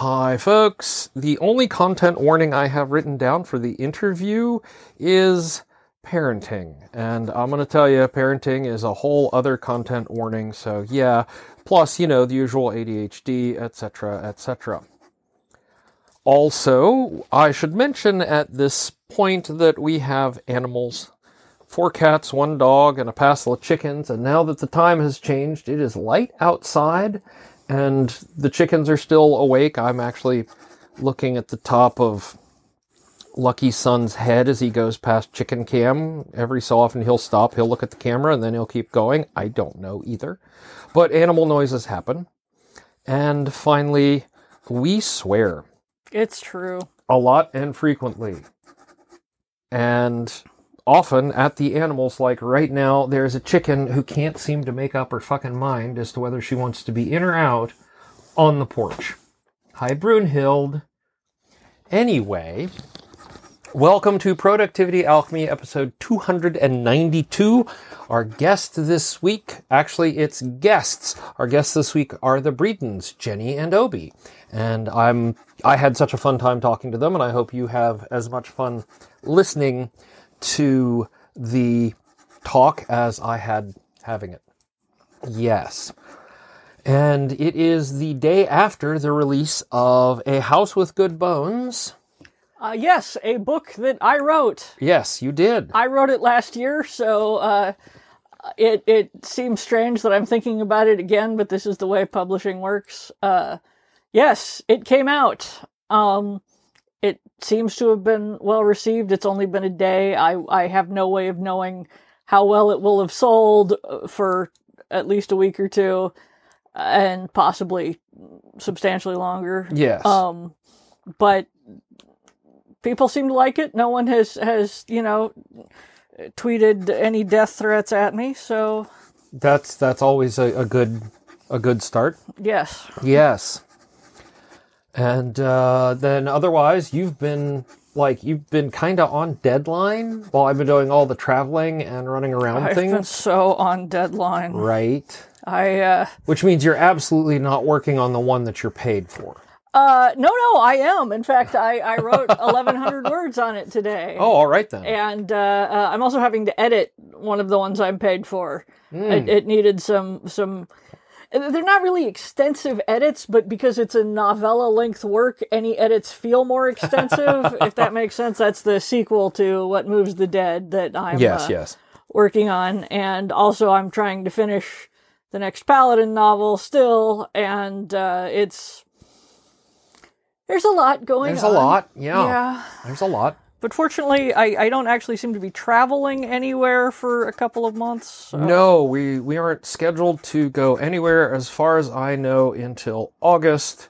Hi, folks. The only content warning I have written down for the interview is parenting. And I'm going to tell you, parenting is a whole other content warning. So, yeah, plus, you know, the usual ADHD, etc., etc. Also, I should mention at this point that we have animals four cats, one dog, and a passel of chickens. And now that the time has changed, it is light outside and the chickens are still awake. I'm actually looking at the top of Lucky Son's head as he goes past Chicken Cam. Every so often he'll stop, he'll look at the camera, and then he'll keep going. I don't know either. But animal noises happen. And finally, we swear. It's true. A lot and frequently. And often at the animals, like right now, there's a chicken who can't seem to make up her fucking mind as to whether she wants to be in or out on the porch. Hi, Brunhild. Anyway, welcome to Productivity Alchemy episode 292. Our guest this week, actually, it's guests. Our guests this week are the Breedens, Jennie and Obby. And I'm, I had such a fun time talking to them, and I hope you have as much fun listening to the talk as I had having it. Yes. And it is the day after the release of A House with Good Bones. Uh, yes, a book that I wrote. Yes, you did. I wrote it last year, so uh, it it seems strange that I'm thinking about it again, but this is the way publishing works. Uh, yes, it came out. Um, it seems to have been well received. It's only been a day. I, I have no way of knowing how well it will have sold uh, for at least a week or two and possibly substantially longer. Yes. Um, but people seem to like it. No one has, has, you know, tweeted any death threats at me. So that's, that's always a, a good, a good start. Yes. Yes. And uh, then otherwise, you've been like you've been kind of on deadline while I've been doing all the traveling and running around I've things. Been so on deadline, right? I uh, which means you're absolutely not working on the one that you're paid for. Uh, no, no, I am. In fact, I, I wrote 1,100 words on it today. Oh, all right then. And uh, uh, I'm also having to edit one of the ones I'm paid for. Mm. It, it needed some some they're not really extensive edits, but because it's a novella length work, any edits feel more extensive. if that makes sense, that's the sequel to What Moves the Dead that I'm yes, uh, yes. working on, and also I'm trying to finish the next Paladin novel still, and uh, it's there's a lot going there's on. There's a lot, yeah. Yeah, there's a lot. But fortunately, I, I don't actually seem to be traveling anywhere for a couple of months. So. No, we, we aren't scheduled to go anywhere as far as I know until August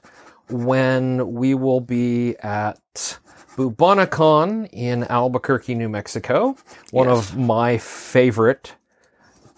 when we will be at Bubonicon in Albuquerque, New Mexico. One yes. of my favorite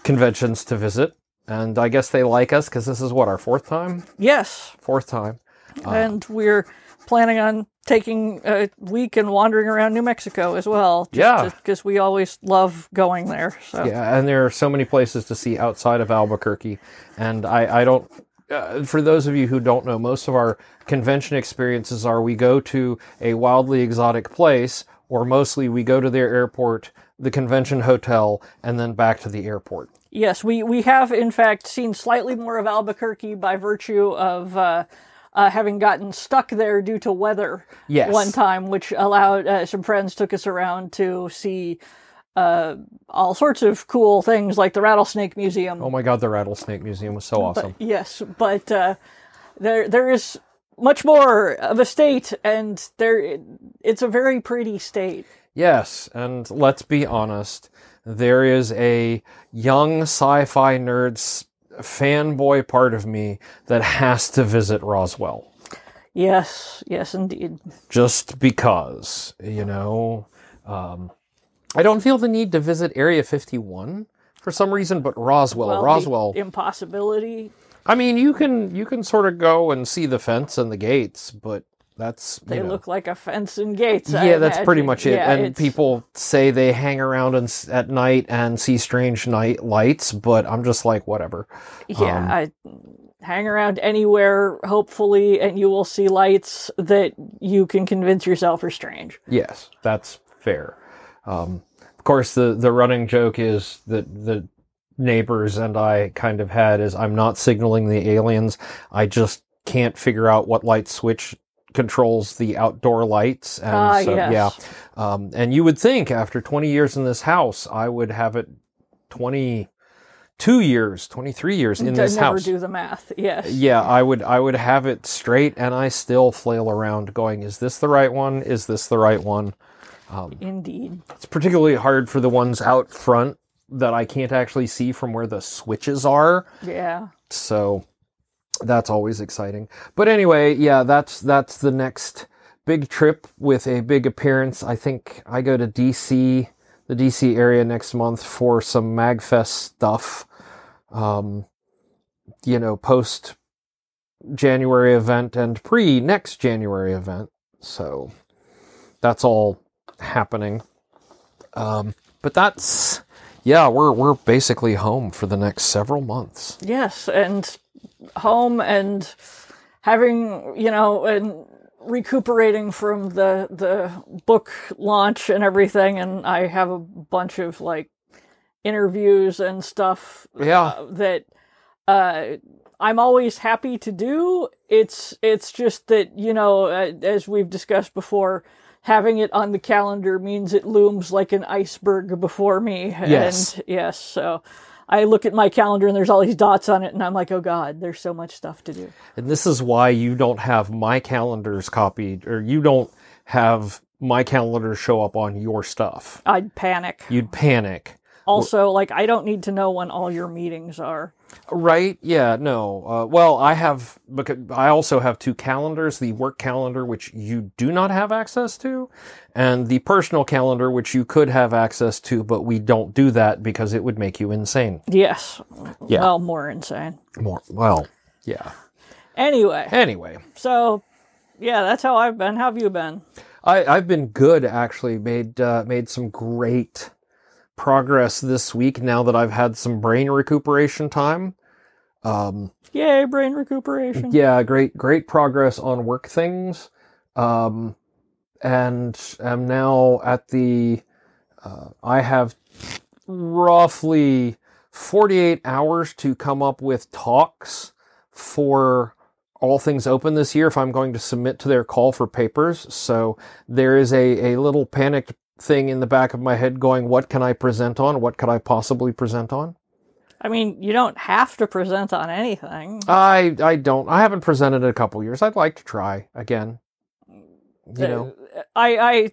conventions to visit. And I guess they like us because this is what, our fourth time? Yes. Fourth time. And uh, we're planning on taking a week and wandering around New Mexico as well. yeah, because we always love going there. So. Yeah, and there are so many places to see outside of Albuquerque, and I, I don't. Uh, for those of you who don't know, most of our convention experiences are we go to a wildly exotic place, or mostly we go to their airport, the convention hotel, and then back to the airport. Yes, we, we have in fact seen slightly more of Albuquerque by virtue of uh, uh, having gotten stuck there due to weather yes. one time, which allowed uh, some friends took us around to see uh, all sorts of cool things like the Rattlesnake Museum. Oh my God, the Rattlesnake Museum was so awesome. But, yes, but uh, there there is much more of a state, and there it's a very pretty state. Yes, and let's be honest, there is a young sci-fi nerd's fanboy part of me that has to visit Roswell. Yes, yes, indeed. Just because, you know, um, I don't feel the need to visit Area 51 for some reason, but Roswell, well, Roswell, impossibility. I mean, you can you can sort of go and see the fence and the gates, but that's they know. look like a fence and gates. Yeah, I that's imagine. pretty much it. Yeah, and it's... people say they hang around and, at night and see strange night lights, but I'm just like whatever. Yeah, um, I hang around anywhere, hopefully, and you will see lights that you can convince yourself are strange. Yes, that's fair. Um, of course, the the running joke is that the neighbors and I kind of had is I'm not signaling the aliens. I just can't figure out what light switch controls the outdoor lights. And Ah, so, yes. yeah. Um, and you would think after 20 years in this house, I would have it 22 years, 23 years in I this never house. do the math. Yes. Yeah, I would I would have it straight and I still flail around going, is this the right one? Is this the right one? Indeed. It's particularly hard for the ones out front that I can't actually see from where the switches are. Yeah. So that's always exciting. But anyway, yeah, that's that's the next big trip with a big appearance. I think I go to DC, the DC area next month for some Magfest stuff. Um, you know, post January event and pre next January event. So that's all happening. Um, but that's yeah, we're we're basically home for the next several months. Yes, and home and having you know and recuperating from the the book launch and everything, and I have a bunch of like interviews and stuff Yeah. uh, that uh, I'm always happy to do. It's it's just that you know, uh, as we've discussed before, having it on the calendar means it looms like an iceberg before me. Yes. And yes, so I look at my calendar and there's all these dots on it, and I'm like, oh god, there's so much stuff to do. And this is why you don't have my calendars copied, or you don't have my calendar show up on your stuff. I'd panic. You'd panic. Also, like I don't need to know when all your meetings are. Right? Yeah, no. Uh, well, I have, because I also have two calendars the work calendar, which you do not have access to, and the personal calendar, which you could have access to, but we don't do that because it would make you insane. Yes. Yeah. Well, more insane. More, well, yeah. Anyway, Anyway, so yeah, that's how I've been. How have you been? I, I've been good actually. Made uh, made some great progress this week now that I've had some brain recuperation time. Um, Yay, brain recuperation. yeah, great great progress on work things. Um, and am now at the. Uh, I have roughly forty eight hours to come up with talks for all things open this year if I'm going to submit to their call for papers. So there is a, a little panicked thing in the back of my head going, what can I present on? What could I possibly present on? I mean, you don't have to present on anything. I I don't. I haven't presented in a couple years. I'd like to try again. You know, Uh, I I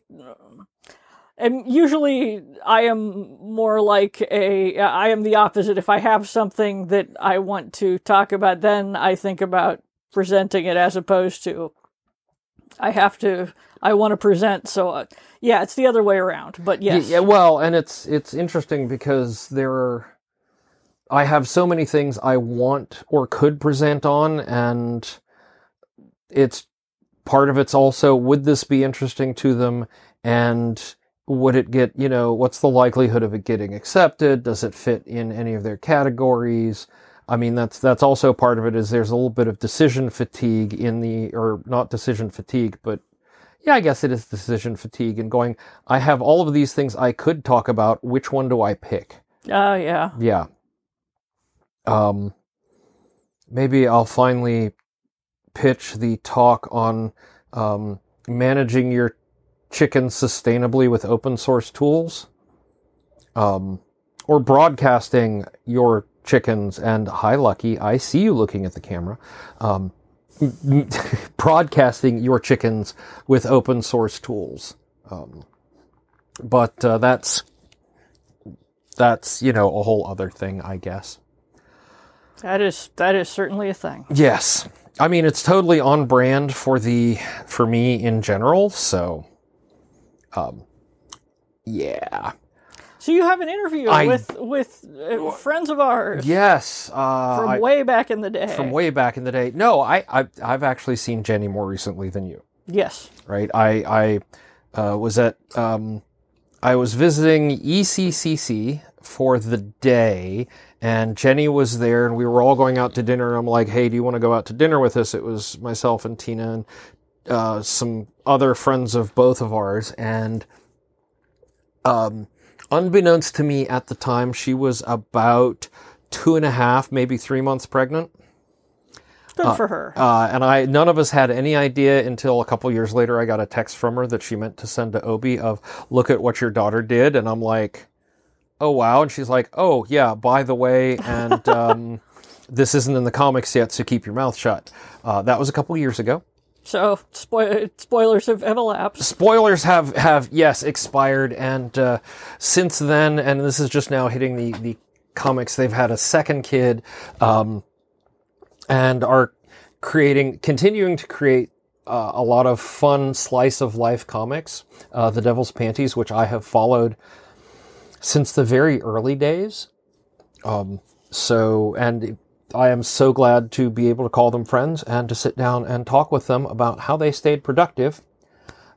and usually I am more like a I am the opposite. If I have something that I want to talk about, then I think about presenting it as opposed to I have to I want to present. So uh, yeah, it's the other way around. But yes, Yeah, well, and it's it's interesting because there are I have so many things I want or could present on and it's part of it's also would this be interesting to them and would it get, you know, what's the likelihood of it getting accepted? Does it fit in any of their categories? I mean, that's that's also part of it is there's a little bit of decision fatigue in the or not decision fatigue, but yeah, I guess it is decision fatigue and going, I have all of these things I could talk about. Which one do I pick? oh yeah, Yeah. Um, maybe I'll finally pitch the talk on um, managing your chicken sustainably with open source tools, um, or broadcasting your chickens. And hi, Lucky, I see you looking at the camera. Um, broadcasting your chickens with open source tools. Um, but uh, that's that's you know a whole other thing, I guess. that is that is certainly a thing. Yes, I mean it's totally on brand for the for me in general. So, um, yeah, So you have an interview I- with with uh, friends of ours yes. Uh, from I- way back in the day. from way back in the day. No, I, I I've actually seen Jennie more recently than you. yes. right? I I uh, was at um, I was visiting ECCC for the day, and Jennie was there, and we were all going out to dinner. And I'm like, "Hey, do you want to go out to dinner with us?" It was myself and Tina and uh, some other friends of both of ours, and um, unbeknownst to me at the time, she was about two and a half, maybe three months pregnant. Good for her. Uh, and I, none of us had any idea until a couple years later. I got a text from her that she meant to send to Obby of, "Look at what your daughter did," and I'm like, "Oh wow!" And she's like, "Oh yeah, by the way, and um, this isn't in the comics yet, so keep your mouth shut." Uh, that was a couple years ago. So spo- spoilers have, have elapsed. Spoilers have have yes expired, and uh, since then, and this is just now hitting the the comics. They've had a second kid. Um, and are creating, continuing to create uh, a lot of fun slice of life comics. Uh, the Devil's Panties, which I have followed since the very early days. Um, so, and I am so glad to be able to call them friends and to sit down and talk with them about how they stayed productive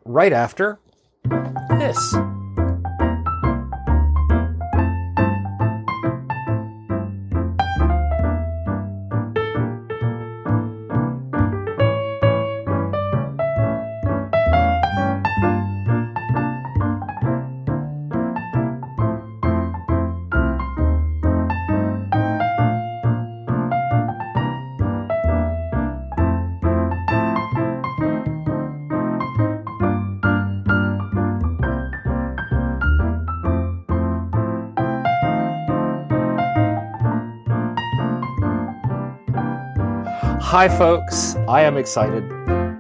right after this. Hi, folks. I am excited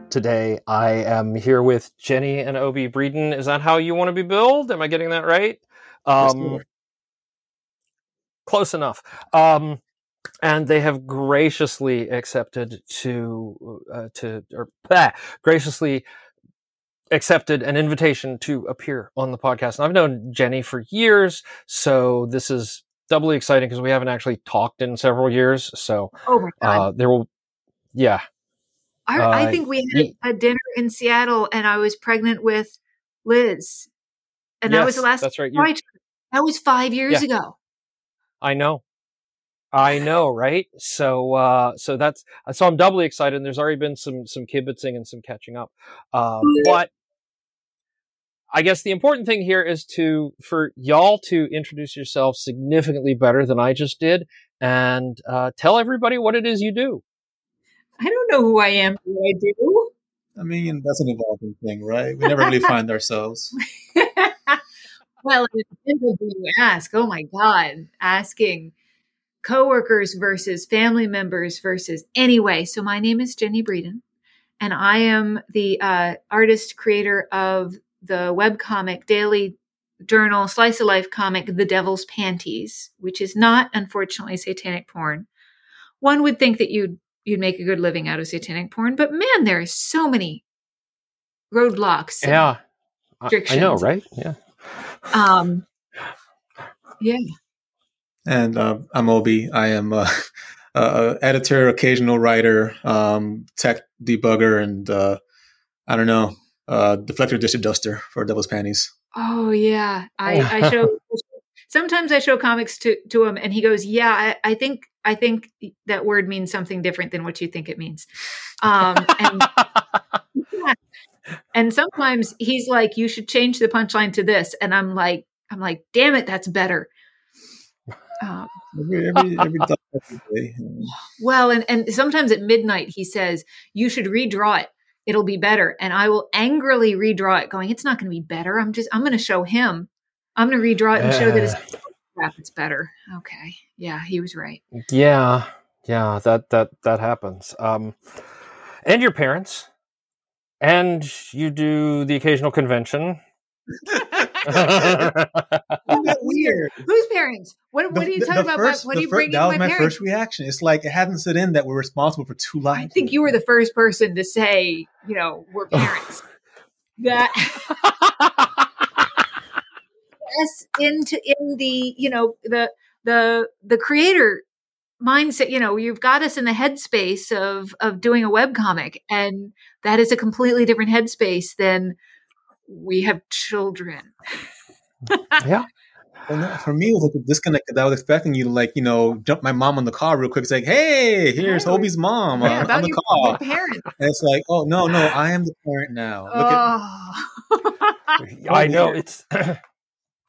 today. I am here with Jennie and Obby Breeden. Is that how you want to be billed? Am I getting that right? Um, close enough. Um, and they have graciously accepted to uh, to or bah, graciously accepted an invitation to appear on the podcast. And I've known Jennie for years, so this is doubly exciting because we haven't actually talked in several years. So Oh my god! uh, there will, yeah, I, uh, I think we had a dinner in Seattle, and I was pregnant with Liz, and that was the last. That's right. You, That was five years Yeah. ago. I know. I know, right? So, uh, so that's, so I'm doubly excited. And there's already been some, some kibitzing and some catching up. Uh, but I guess the important thing here is to, for y'all to introduce yourselves significantly better than I just did and, uh, tell everybody what it is you do. I don't know who I am. Who I do? I mean, that's an evolving thing, right? We never really find ourselves. well, it depends on who you ask. Oh my god, asking coworkers versus family members versus anyway. So my name is Jennie Breeden, and I am the uh, artist creator of the webcomic daily journal slice of life comic the devil's panties which is not unfortunately satanic porn one would think that you'd you'd make a good living out of satanic porn but man there are so many roadblocks Yeah. I, I know, right? Yeah. um yeah And uh, I'm Obby. I am a, a editor, occasional writer, um, tech debugger, and uh, I don't know, uh, deflector dish duster for Devil's Panties. Oh yeah, I, I show. sometimes I show comics to to him, and he goes, "Yeah, I, I think I think that word means something different than what you think it means." Um, and and sometimes he's like, "You should change the punchline to this," and I'm like, "I'm like, damn it, that's better." Um, Every every every, day, every day. well, and and sometimes at midnight he says, "You should redraw it." It'll be better. And I will angrily redraw it, going, It's not going to be better. I'm just, I'm going to show him. I'm going to redraw it and show that it's crap, it's better. Okay. Yeah, he was right. Yeah, yeah, that that that happens. Um, and your parents, and you do the occasional convention. Isn't weird? Whose parents? What, what are you talking about? first- what are you fir- bringing That was my, my parents? first reaction. It's like it hadn't set in that we're responsible for two lives. I think you were the first person to say, you know, we're parents. that us into in the, you know, the the the creator mindset, you know, you've got us in the headspace of of doing a web comic, And that is a completely different headspace than we have children. yeah, Well, for me, it was like a disconnect 'cause I was expecting you to, like, you know, jump my mom on the car real quick. It's like, hey, here's Yeah. Obby's mom Yeah, uh, on, on the your, call. your parents. And it's like, oh, no, no, I am the parent now. Look at Oh. I know it's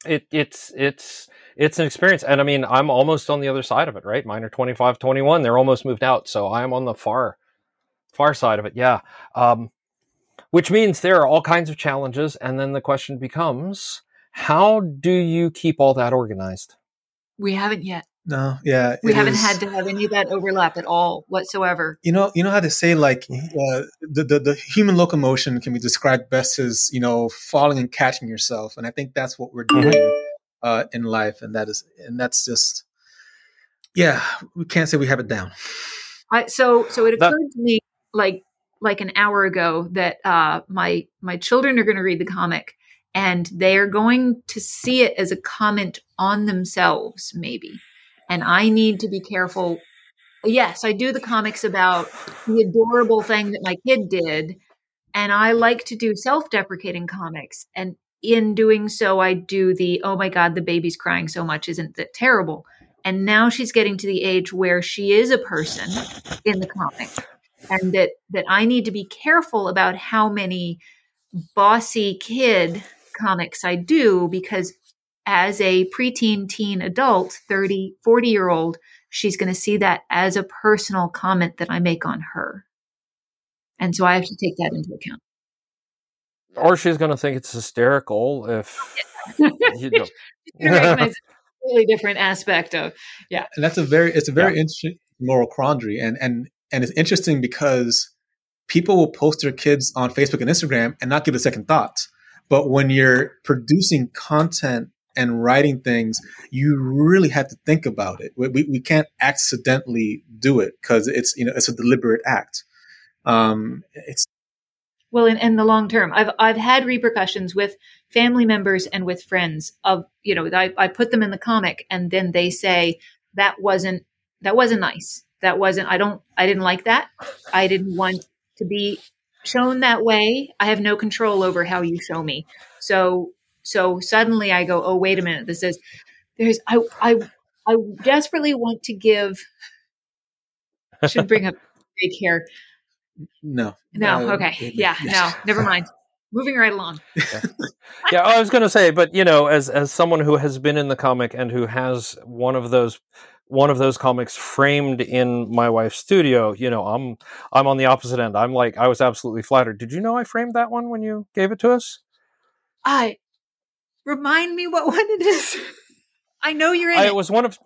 it it's it's it's an experience and I mean I'm almost on the other side of it, right? Mine are 25, 21, they're almost moved out, so I'm on the far far side of it. Yeah. Um which means there are all kinds of challenges and then the question becomes how do you keep all that organized? we haven't yet. No, yeah. We haven't is- had to have any of that overlap at all whatsoever. You know, you know how to say like uh, the, the the human locomotion can be described best as you know falling and catching yourself, and I think that's what we're Mhm. doing uh, in life, and that is and that's just yeah, we can't say we have it down. I, so so it That- occurred to me like like an hour ago that uh, my my children are going to read the comic and they are going to see it as a comment on themselves maybe and i need to be careful. Yes i do the comics about the adorable thing that my kid did and i like to do self-deprecating comics and in doing so i do the oh my god the baby's crying so much isn't that terrible? And now she's getting to the age where she is a person in the comic and that that I need to be careful about how many bossy kid comics I do because as a preteen teen adult 30 40 year old she's going to see that as a personal comment that I make on her and so I have to take that into account Or she's going to think it's hysterical if you know. You recognize a really different aspect of yeah. and that's a very it's a very interesting moral quandary and and and it's interesting because people will post their kids on facebook and instagram and not give a second thought. but when you're producing content and writing things you really have to think about it. We, we, we can't accidentally do it because it's you know it's a deliberate act. Um it's Well, in, in the long term, I've I've had repercussions with family members and with friends of you know I, I put them in the comic and then they say that wasn't that wasn't nice. That wasn't I don't I didn't like that. I didn't want to be shown that way. I have no control over how you show me. So so suddenly I go oh wait a minute this is there's I I I desperately want to give should bring up hair. No. No Uh, okay. it- yeah no never mind. Moving right along. Yeah, I was going to say, but you know, as as someone who has been in the comic and who has one of those one of those comics framed in my wife's studio, you know, I'm I'm on the opposite end. I'm like, I was absolutely flattered. Did you know I framed that one when you gave it to us? I remind me what one it is. I know you're in I, it. it was one of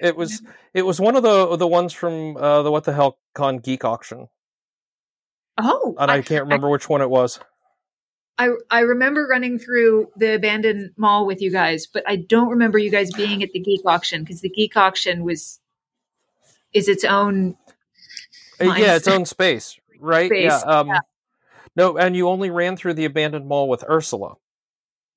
it was it was one of the the ones from uh, the What the Hell Con Geek auction, oh, and I, I, can't remember which one it was. I I remember running through the abandoned mall with you guys, but I don't remember you guys being at the geek auction because the geek auction was is its own. Uh, Nice. Yeah, its own space, right? Space, Yeah. Um, No, and you only ran through the abandoned mall with Ursula.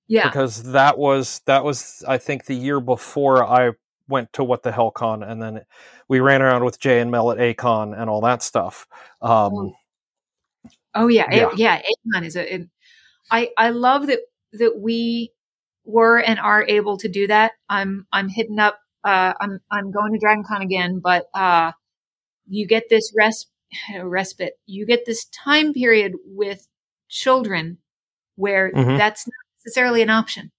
Yeah, because that was that was I think the year before I went to what the hell con, and then we ran around with Jay and Mel at Acon and all that stuff. Um, Oh yeah, Yeah. yeah. yeah Akon is a. It, I I love that that we were and are able to do that. I'm I'm hitting up. Uh, I'm I'm going to Dragon Con again, but uh, you get this res- respite. You get this time period with children where Mhm. that's not necessarily an option.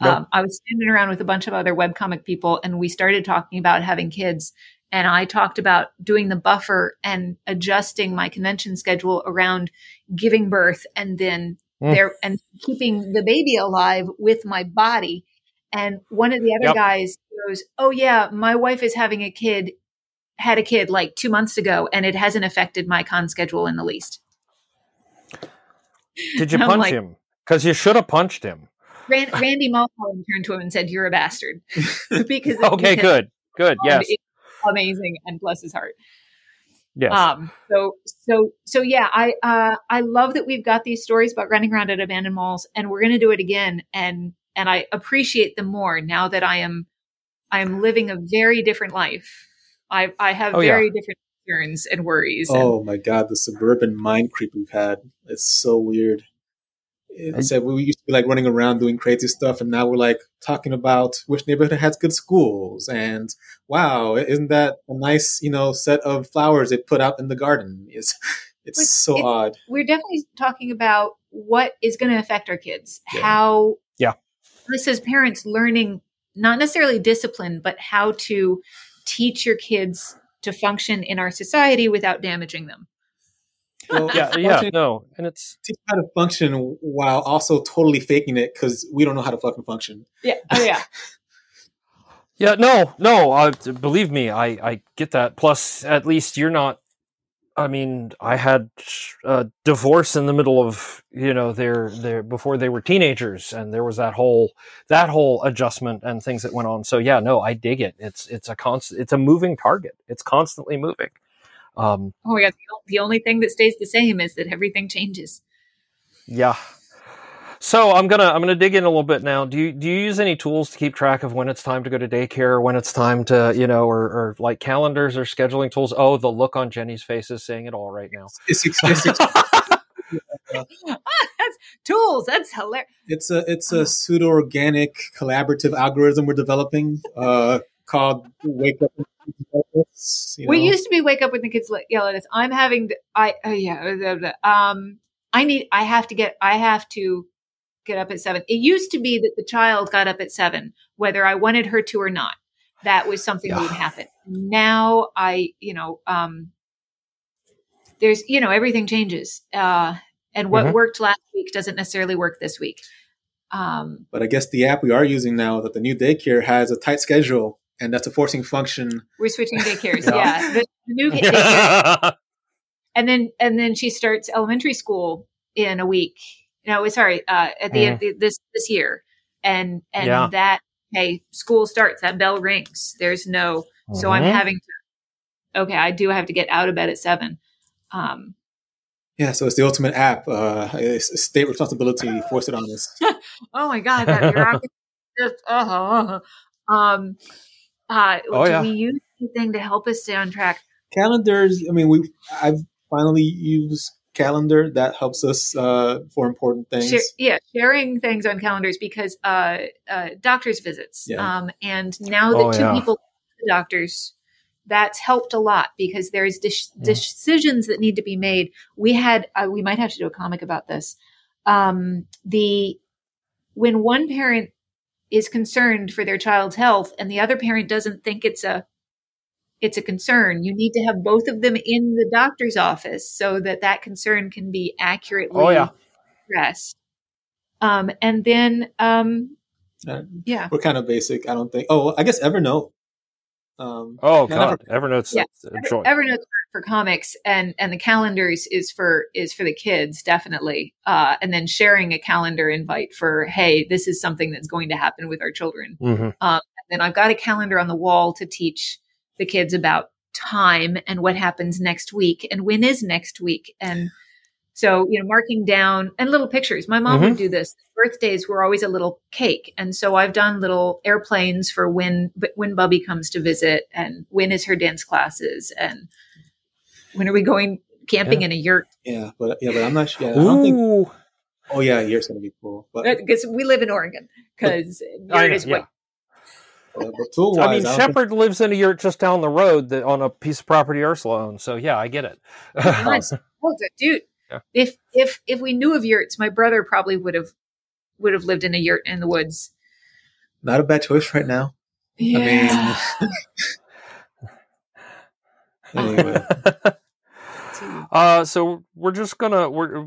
Nope. Um, I was standing around with a bunch of other webcomic people, and we started talking about having kids. And I talked about doing the buffer and adjusting my convention schedule around giving birth and then Mm. there and keeping the baby alive with my body. And one of the other Yep. guys goes, "Oh yeah, my wife is having a kid, had a kid like two months ago, and it hasn't affected my con schedule in the least." did you punch like- him? Because you should have punched him. Ran- Randy Mulholland turned to him and said, "You're a bastard," because Okay, good, good. Yes, amazing, and bless his heart. yes. Um, so, so, so yeah, I, uh, I love that we've got these stories about running around at abandoned malls and we're going to do it again. And, and I appreciate them more now that I am, I am living a very different life. I, I have Oh, yeah. very different concerns and worries. and- oh my god the suburban mind creep we've had it's so weird it said we used to be like running around doing crazy stuff, and now we're like talking about which neighborhood has good schools, and wow, isn't that a nice you know set of flowers they put out in the garden? It's it's But so it's- odd. We're definitely talking about what is going to affect our kids. Yeah. How Yeah. this is parents learning not necessarily discipline, but how to teach your kids to function in our society without damaging them. Well, Yeah, yeah, no, and it's teach how to function while also totally faking it because we don't know how to fucking function. Yeah. Oh yeah. Yeah, no, no. Uh, believe me, I I get that. Plus, at least you're not. I mean, I had a divorce in the middle of you know their their before they were teenagers, and there was that whole that whole adjustment and things that went on. So yeah, no, I dig it. It's it's a constant. It's a moving target. It's constantly moving. Um, Oh my god. The only thing that stays the same is that everything changes. Yeah. So I'm gonna I'm gonna dig in a little bit now. Do you do you use any tools to keep track of when it's time to go to daycare, when it's time to you know, or, or like calendars or scheduling tools? Oh, the look on Jennie's face is saying it all right now. It's it's, it's, it's, that's tools. That's hilarious. it's a it's a pseudo organic collaborative algorithm we're developing uh, called Wake Up. and Yell at you We know. used to be wake up when the kids yell at us. I'm having to, I oh yeah blah, blah, blah. um I need I have to get I have to get up at seven. It used to be that the child got up at seven, whether I wanted her to or not. That was something that would happen. Now I you know um there's you know everything changes uh and what Mhm. worked last week doesn't necessarily work this week. Um But I guess the app we are using now that the new daycare has a tight schedule, and that's a forcing function. we're switching daycares. Yeah. yeah. The, the new daycare and then and then she starts elementary school in a week. No, sorry, uh, at the end of this this year, and and Yeah. that hey, school starts. That bell rings. There's no. So I'm Mhm. having to. Okay, I do have to get out of bed at seven. Um, Yeah, so it's the ultimate app. Uh, it's state responsibility forced it on us. oh my god, that bureaucracy just uh, uh, um, uh, Oh, do yeah. we use anything to help us stay on track? Calendars. I mean, we I've finally used calendar that helps us uh, for important things. Share, yeah, sharing things on calendars because uh, uh, doctors' visits. Yeah. Um, and now that Oh, two yeah. people go to the doctors, that's helped a lot because there's dis- Yeah. decisions that need to be made. We had uh, we might have to do a comic about this. Um, the when one parent is concerned for their child's health and the other parent doesn't think it's a it's a concern you need to have both of them in the doctor's office so that that concern can be accurately Oh, yeah. addressed um and then um Uh, yeah We're kind of basic. I don't think. Oh, I guess Evernote. Um, Oh Yeah, god, Evernote's Yeah. a joy. evernote's for, comics and and the calendars is for is for the kids definitely. Uh and then sharing a calendar invite for hey this is something that's going to happen with our children. Mhm. then I've got a calendar on the wall to teach the kids about time and what happens next week and when is next week. And so you know marking down and little pictures. My mom would do this. Birthdays were always a little cake. And so i've done little airplanes for when when bubby comes to visit and when is her dance classes and when are we going camping Yeah. in a yurt yeah, but yeah, but I'm not sure. Yeah, I don't think. Oh yeah, yours gonna be cool. But, because we live in oregon because I yurt is yeah. what uh, but tool I wise, mean, Shepard lives in a yurt just down the road that, on a piece of property Ursula owns. So yeah, I get it. Nice. Oh, dude. Yeah. If if if we knew of yurts, my brother probably would have would have lived in a yurt in the woods. not a bad choice right now. Yeah. Anyway, uh, so we're just gonna we're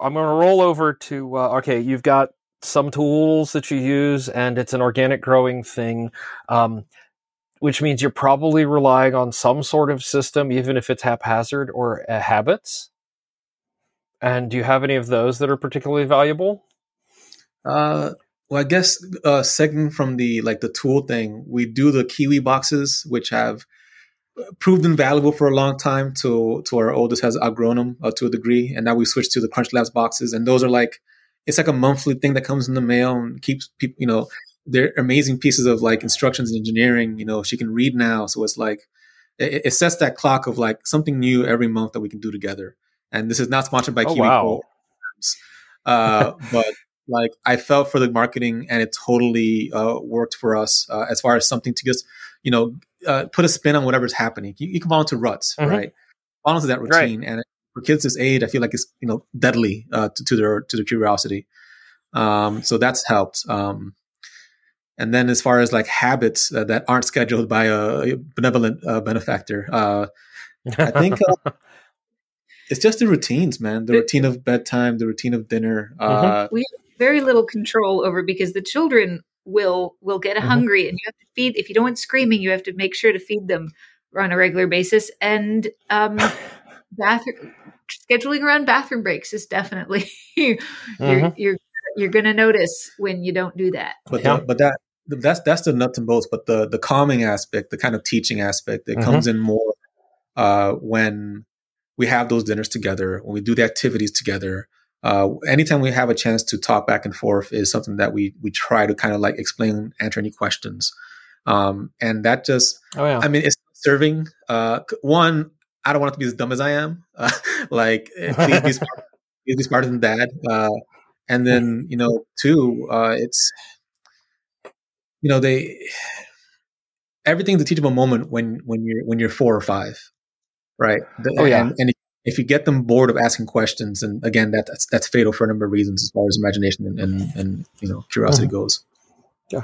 I'm gonna roll over to uh, okay. You've got some tools that you use, and it's an organic growing thing, um, which means you're probably relying on some sort of system, even if it's haphazard or uh, habits. And do you have any of those that are particularly valuable? uh, well, I guess uh, segueing from the like the tool thing, we do the Kiwi boxes, which have proved invaluable for a long time. To to our oldest has outgrown them uh, to a degree, and now we switched to the Crunch Labs boxes, and those are like it's like a monthly thing that comes in the mail and keeps people, you know, they're amazing pieces of like instructions and engineering. You know, she can read now, so it's like it, it sets that clock of like something new every month that we can do together. And this is not sponsored by Oh, Kiwi. wow. Uh, but like I felt for the marketing and it totally uh, worked for us uh, as far as something to just, you know, uh, put a spin on whatever's happening. You, you can fall into ruts, Mhm. right? Fall into that Right. routine. And for kids this age, I feel like it's, you know, deadly uh, to, to their, to their curiosity. Um, so that's helped. Um, and then as far as like habits uh, that aren't scheduled by a benevolent uh, benefactor, uh, I think uh, it's just the routines, man. The The- routine of bedtime, the routine of dinner. Mm-hmm. Uh, we have very little control over because the children will will get Mhm. hungry and you have to feed if you don't want screaming you have to make sure to feed them on a regular basis and um bathroom scheduling around bathroom breaks is definitely you're Mhm. you're you're going to notice when you don't do that but Yeah. the, but that that's that's the nuts and bolts. But the the calming aspect, the kind of teaching aspect, it Mhm. comes in more uh, when we have those dinners together, when we do the activities together. Uh, anytime we have a chance to talk back and forth is something that we we try to kind of like explain, answer any questions, um, and that just Oh yeah. I mean, it's serving. Uh, one, I don't want it to be as dumb as I am. Uh, like, eh, please be smart, please be smarter than dad. Uh, and then, you know, two, uh, it's, you know, they everything's a teachable moment when when you're when you're four or five, right? The- Oh, yeah. And, and if you get them bored of asking questions, and again, that, that's that's fatal for a number of reasons as far as imagination and and, and you know curiosity goes. Yeah.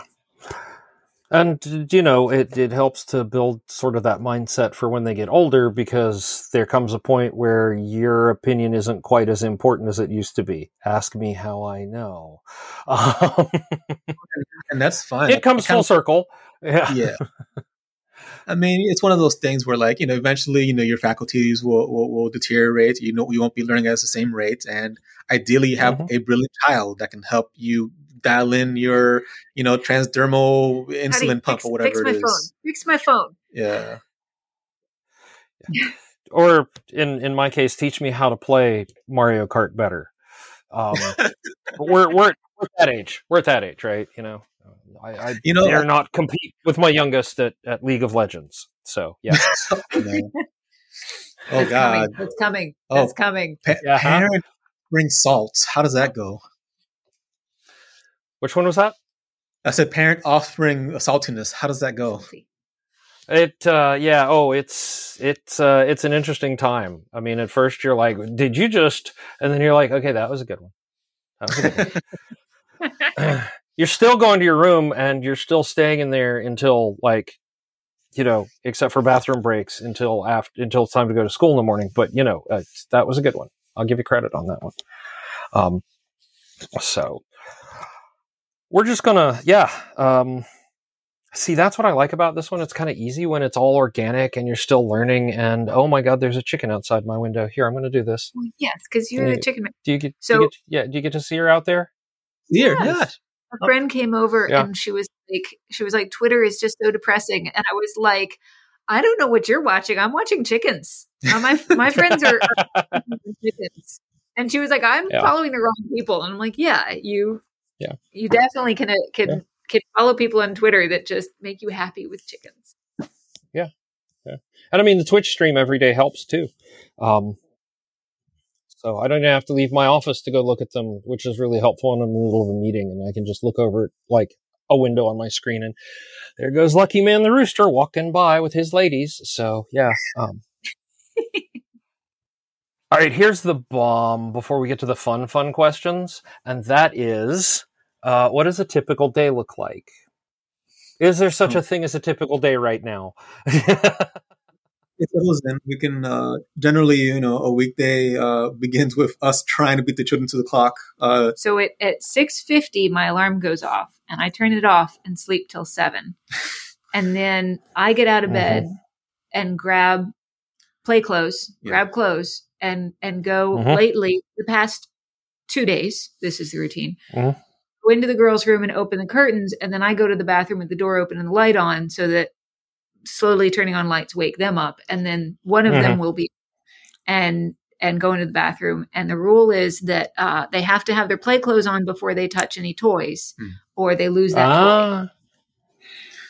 And you know, it it helps to build sort of that mindset for when they get older because there comes a point where your opinion isn't quite as important as it used to be. Ask me how I know. Um, And that's fine. it comes kind full circle. Yeah. yeah. I mean, it's one of those things where, like, you know, eventually, you know, your faculties will, will, will deteriorate. You know, you won't be learning at the same rate. And ideally, you have Mhm. a brilliant child that can help you dial in your, you know, transdermal How do insulin pump fix, or whatever fix my it is. phone fix my phone Yeah. Or in in my case, teach me how to play Mario Kart better. Um, we're we're we're at that age. We're at that age, right? You know, I, I You know, dare not compete with my youngest at, at League of Legends. So yeah. you oh, That's God. coming. That's coming. Oh. That's coming. Pa- Yeah, huh? Parent bring salt. How does that go? Which one was that? I said parent offering saltiness. How does that go? It uh yeah, oh it's it's uh it's an interesting time. I mean at first you're like, did you just and then you're like, okay, that was a good one. That was a good one. you're still going to your room and you're still staying in there until like you know, except for bathroom breaks until after until it's time to go to school in the morning. But you know, uh, that was a good one. I'll give you credit on that one. Um, so we're just gonna, yeah. Um, see, that's what I like about this one. It's kind of easy when it's all organic and you're still learning. And oh my god, there's a chicken outside my window. Here, I'm gonna do this. Well, yes, because you're Yeah. the chicken. Do you get? do So- you get yeah, do you get to see her out there? Here, Yes. A friend came over Yeah. and she was like, she was like, Twitter is just so depressing, and I was like, I don't know what you're watching. I'm watching chickens. Uh, my my friends are, are chickens, and she was like, I'm Yeah. following the wrong people, and I'm like, yeah, you, Yeah. you definitely can uh, can Yeah. can follow people on Twitter that just make you happy with chickens. Yeah. Yeah. And I mean, the Twitch stream every day helps too. Um, so I don't even have to leave my office to go look at them, which is really helpful when I'm in the middle of a meeting and I can just look over like a window on my screen and there goes Lucky Man the Rooster walking by with his ladies. So yeah. Um, all right, here's the bomb before we get to the fun, fun questions. And that is, uh, what does a typical day look like? Is there such a thing as a typical day right now? It settles in. We can uh, generally, you know, a weekday uh, begins with us trying to beat the children to the clock. Uh, So at at six fifty, my alarm goes off, and I turn it off and sleep till seven, and then I get out of Mhm. bed and grab play clothes, Yeah. grab clothes, and and go. Mhm. Lately, the past two days, this is the routine. Mhm. Go into the girls' room and open the curtains, and then I go to the bathroom with the door open and the light on, so that slowly turning on lights wake them up, and then one of them will be and and go into the bathroom. And the rule is that uh, they have to have their play clothes on before they touch any toys, Hmm. or they lose that toy ah,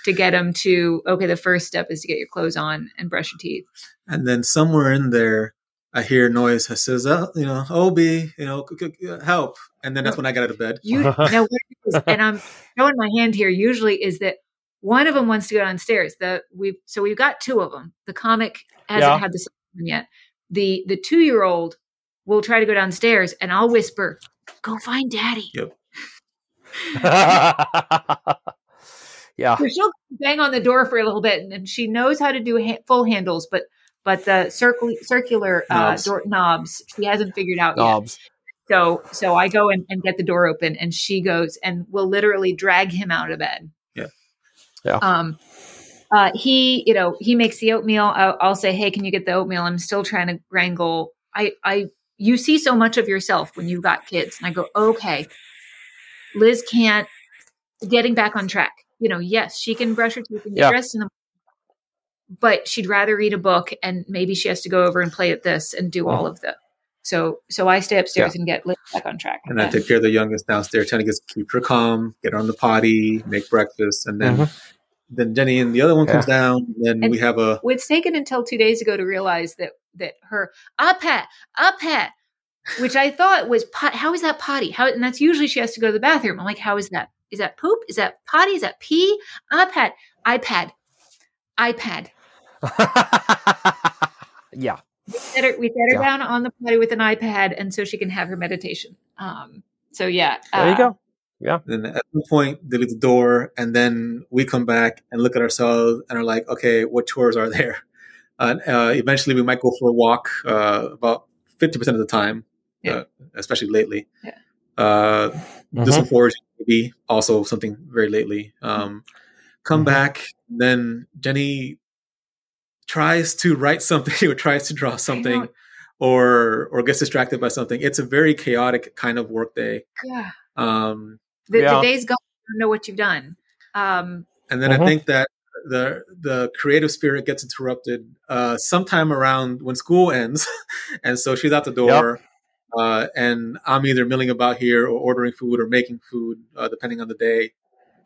to get them to. Okay, the first step is to get your clothes on and brush your teeth. and then somewhere in there, I hear a noise that says, oh, you know, Obby, you know, c- c- help. And then that's when I got out of bed. You know what it is, and I'm showing my hand here. Usually, is that one of them wants to go downstairs. The we so we've got two of them. The comic hasn't Yeah. had one yet. The the two year old will try to go downstairs, and I'll whisper, "Go find daddy." yeah. So she'll bang on the door for a little bit, and, and she knows how to do ha- full handles, but but the circle circular uh, Knobs. door knobs she hasn't figured out yet. Knobs. So so I go and, and get the door open, and she goes and will literally drag him out of bed. Yeah. Um, uh, he you know he makes the oatmeal. I'll, I'll say, hey, can you get the oatmeal? I'm still trying to wrangle. I I you see so much of yourself when you've got kids, and I go, okay, Liz can't. Getting back on track. You know, yes, she can brush her teeth and get Yeah. dressed in the but she'd rather read a book and maybe she has to go over and play at this and do all of the so so i stay upstairs and get Liz back on track. And I take care of the youngest downstairs, trying to get keep her calm, get her on the potty, make breakfast, and then mm-hmm. then Jennie and the other one comes down. And then And- we have a it's taken until two days ago to realize that that her apet apet which i thought was pot how is that potty? How and that's usually she has to go to the bathroom. I'm like how is that? Is that poop? Is that potty? Is that pee? Ipad ipad ipad. Yeah. We set her, we set her Yeah. down on the potty with an ipad and so she can have her meditation um so yeah There you uh, go. then at some point they leave the door, and then we come back and look at ourselves and are like, okay, what chores are there? Uh, uh, eventually, we might go for a walk uh, about fifty percent of the time, Yeah. uh, especially lately. Yeah. Uh, do Mhm. some foraging, maybe also something very lately. Um, come Mhm. back, then Jennie tries to write something or tries to draw something, or or gets distracted by something. It's a very chaotic kind of work day. yeah Um, the, Yeah. the day's gone you don't know what you've done um and then I Mhm. think that the the creative spirit gets interrupted uh, sometime around when school ends, and so she's out the door, uh, and I'm either milling about here or ordering food or making food, uh, depending on the day.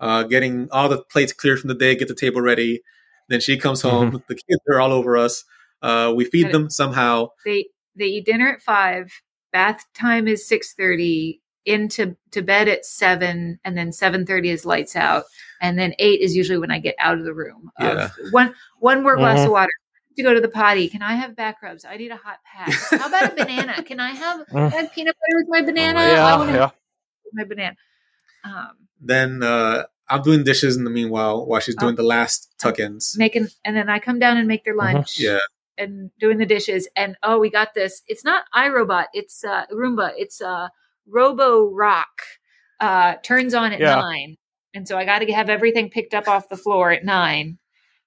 Uh, getting all the plates cleared from the day, get the table ready. Then she comes home. The kids are all over us. Uh, we feed Got them somehow. they they eat dinner at five bath time is 6.30 into to bed at 7 and then 7.30 is lights out and then 8 is usually when i get out of the room of one one more glass Mhm. of water to go to the potty can i have back rubs i need a hot pack how about a banana can i have Mm. add peanut butter with my banana i Yeah. want Yeah. my banana um Then uh, I'm doing dishes in the meanwhile while she's doing the last tuck-ins. making and then i come down and make their Mhm. lunch Yeah. and doing the dishes and oh we got this it's not iRobot it's uh Roomba it's uh Roborock uh turns on at Yeah. 9 and so I got to have everything picked up off the floor at 9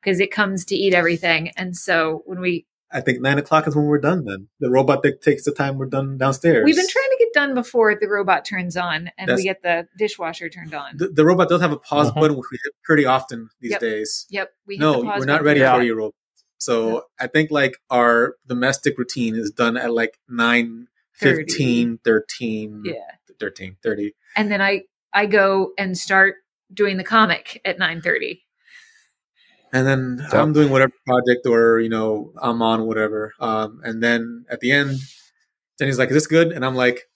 because it comes to eat everything and so when we I think nine o'clock is when we're done. Then the robot that takes the time we're done downstairs. we've been trying to get done before the robot turns on and That's- we get the dishwasher turned on the, the robot does have a pause Mhm. button, which we hit pretty often these Yep. days. yep we hit No, the pause we're not ready Yeah. for you, robot. So I think like our domestic routine is done at like 9, 15, 13, yeah 13, 30. and then I I go and start doing the comic at 9:30 And then Yep. I'm doing whatever project or, you know, I'm on whatever. Um, and then at the end, Jennie's like, is this good? And I'm like,